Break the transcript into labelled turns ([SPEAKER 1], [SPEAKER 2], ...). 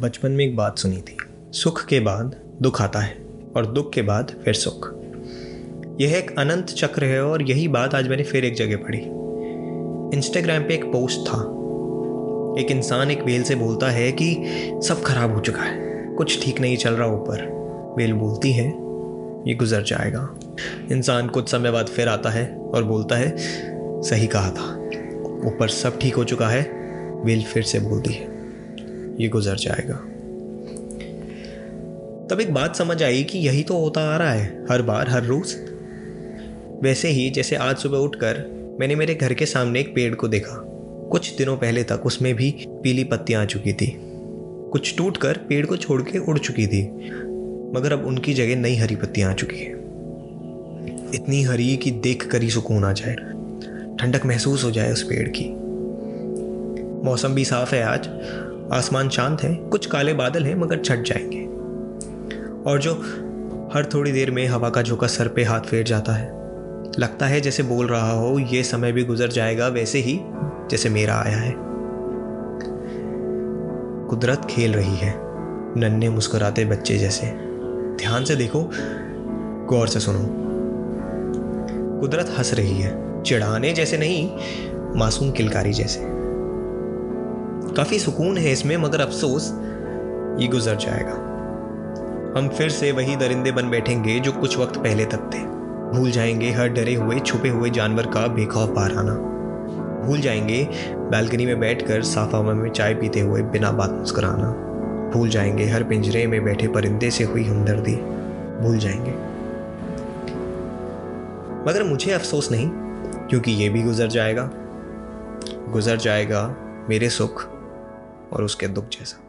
[SPEAKER 1] बचपन में एक बात सुनी थी। सुख के बाद दुख आता है और दुख के बाद फिर सुख। यह एक अनंत चक्र है और यही बात आज मैंने फिर एक जगह पढ़ी। इंस्टाग्राम पे एक पोस्ट था। एक इंसान एक वेल से बोलता है कि, सब खराब हो चुका है। कुछ ठीक नहीं चल रहा ऊपर। वेल बोलती है, ये गुजर जाएगा। इंसान कुछ समय बाद फिर आता है और बोलता है, सही कहा था। ऊपर सब ठीक हो चुका है। वेल फिर से बोलती है। ये गुजर जाएगा। तब एक बात समझ आई कि यही तो होता आ रहा है, हर बार, हर रोज। वैसे ही जैसे आज सुबह उठकर मैंने मेरे घर के सामने एक पेड़ को देखा, कुछ दिनों पहले तक उसमें भी पीली पत्तियाँ आ चुकी थी। कुछ टूटकर पेड़ को छोड़ के उड़ चुकी थी, मगर अब उनकी जगह नई हरी पत्तियाँ आ चुकी है। इतनी हरी कि देख कर ही सुकून आ जाए, ठंडक महसूस हो जाए उस पेड़ की। मौसम भी साफ़ है आज आसमान शांत है, कुछ काले बादल हैं, मगर छट जाएँगे। और जो हर थोड़ी देर में हवा का झोंका सर पे हाथ फेर जाता है। लगता है जैसे बोल रहा हो, ये समय भी गुजर जाएगा, वैसे ही जैसे मेरा आया है। कुदरत खेल रही है, नन्हे मुस्कुराते बच्चे जैसे। ध्यान से देखो, गौर से सुनो। कुदरत हंस रही है, चिढ़ाने जैसे नहीं, मासूम किलकारी जैसे। काफ़ी सुकून है इसमें, मगर अफसोस, ये गुजर जाएगा। हम फिर से वही दरिंदे बन बैठेंगे जो कुछ वक्त पहले तक थे। भूल जाएँगे हर डरे हुए, छुपे हुए जानवर का बेखौफ आना भूल जाएँगे बालकनी में बैठकर साफ़ हवा में चाय पीते हुए बिना बात मुस्कराना। भूल जाएँगे हर पिंजरे में बैठे परिंदे से हुई हमदर्दी। भूल जाएँगे। मगर मुझे अफसोस नहीं, क्योंकि ये भी गुजर जाएगा। गुजर जाएगा मेरे सुख। और उसके दुख जैसा।